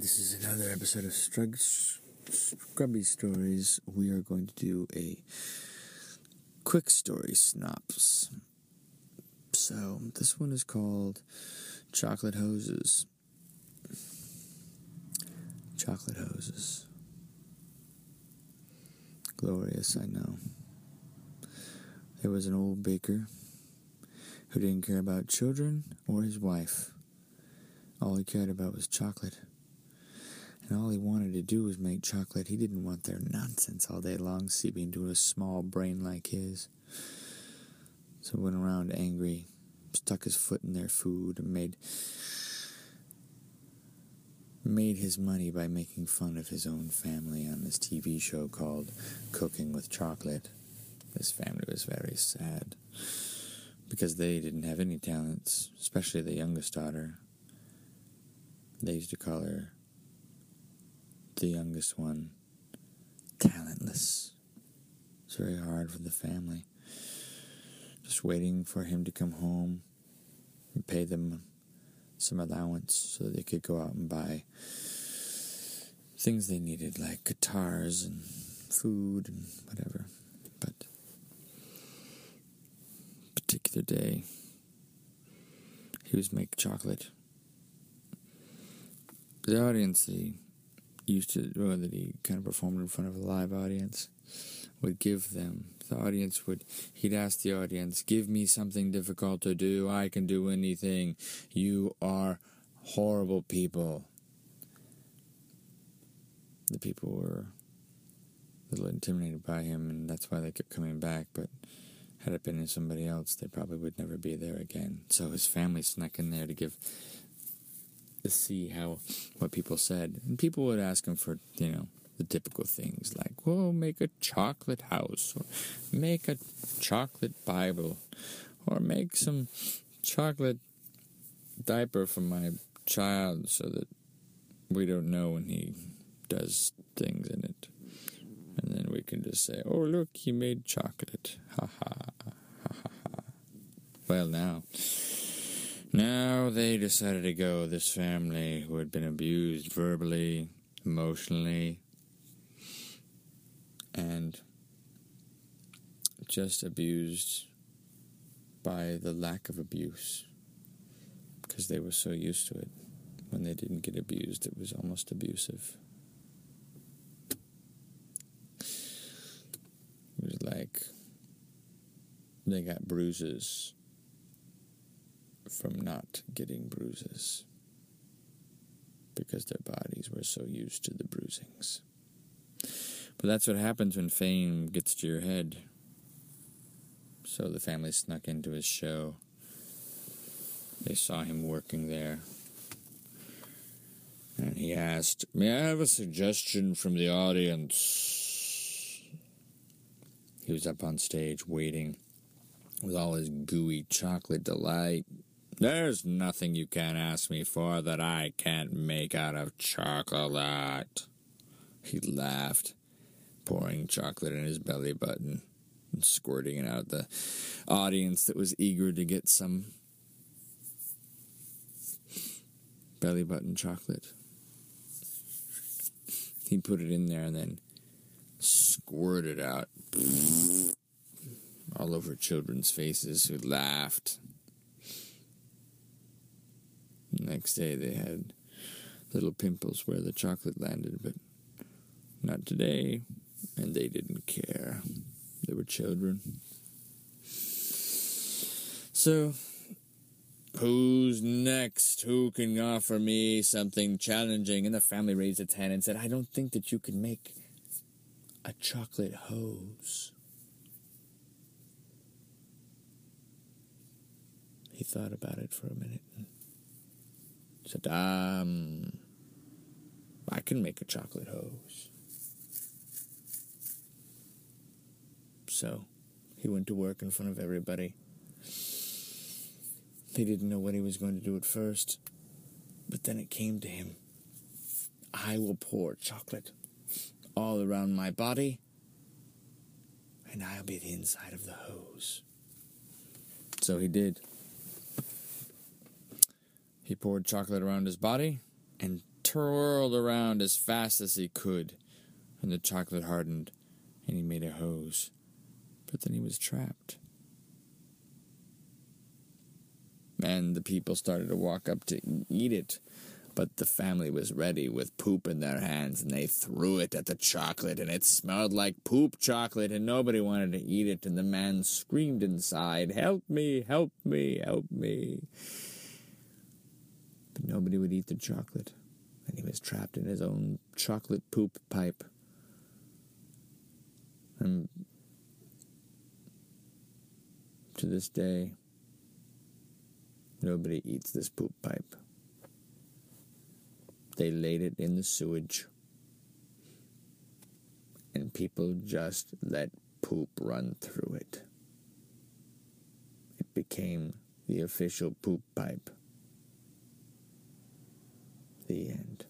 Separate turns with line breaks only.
episode of Strug- Scrubby Stories, we are going to do a quick story snops. So, this one is called Chocolate Hoses. Chocolate Hoses. Glorious, I know. There was an old baker who didn't care about children or his wife. All he cared about was chocolate. And all he wanted to do was make chocolate. He didn't want their nonsense all day long seeping into a small brain like his. So he went around angry, stuck his foot in their food, and made made his money by making fun of his own family on this TV show called Cooking with Chocolate. His family was very sad because they didn't have any talents, especially the youngest daughter. They used to call her the youngest one talentless. It's very hard for the family. Just waiting for him to come home and pay them some allowance so they could go out and buy things they needed, like guitars and food and whatever. But particular day, he was making chocolate. The audience that he used to, or that he kind of performed in front of a live audience, would give them. The audience would, he'd ask the audience, Give me something difficult to do. I can do anything. You are horrible people. The people were a little intimidated by him, and that's why they kept coming back. But had it been in somebody else, they probably would never be there again. So his family snuck in there to give to see how what people said, and people would ask him for you know the typical things like, "Well, make a chocolate house, or make a chocolate Bible, or make some chocolate diaper for my child, so that we don't know when he does things in it." And then we can just say, "Oh, look, he made chocolate." Ha ha ha ha ha. Well, now. Now they decided to go, this family who had been abused verbally, emotionally, and just abused by the lack of abuse because they were so used to it. When they didn't get abused, it was almost abusive. It was like they got bruises from not getting bruises because their bodies were so used to the bruisings. But that's what happens when fame gets to your head. So the family snuck into his show. They saw him working there. And he asked, May I have a suggestion from the audience? He was up on stage waiting with all his gooey chocolate delight. There's nothing you can ask me for that I can't make out of chocolate. He laughed, pouring chocolate in his belly button and squirting it out the audience that was eager to get some belly button chocolate. He put it in there and then squirted it out all over children's faces who laughed. Next day they had little pimples where the chocolate landed, but not today, and they didn't care. They were children. So, who's next? Who can offer me something challenging? And the family raised its hand and said, I don't think that you can make a chocolate hose. He thought about it for a minute said, Um, I can make a chocolate hose. So he went to work in front of everybody. He didn't know what he was going to do at first, but then it came to him I will pour chocolate all around my body, and I'll be the inside of the hose. So he did. He poured chocolate around his body and twirled around as fast as he could, and the chocolate hardened, and he made a hose. But then he was trapped. And the people started to walk up to eat it, but the family was ready with poop in their hands, and they threw it at the chocolate, and it smelled like poop chocolate, and nobody wanted to eat it, and the man screamed inside, Help me, help me, help me. But nobody would eat the chocolate, and he was trapped in his own chocolate poop pipe. And to this day, nobody eats this poop pipe. They laid it in the sewage. And people just let poop run through it. It became the official poop pipe. The end.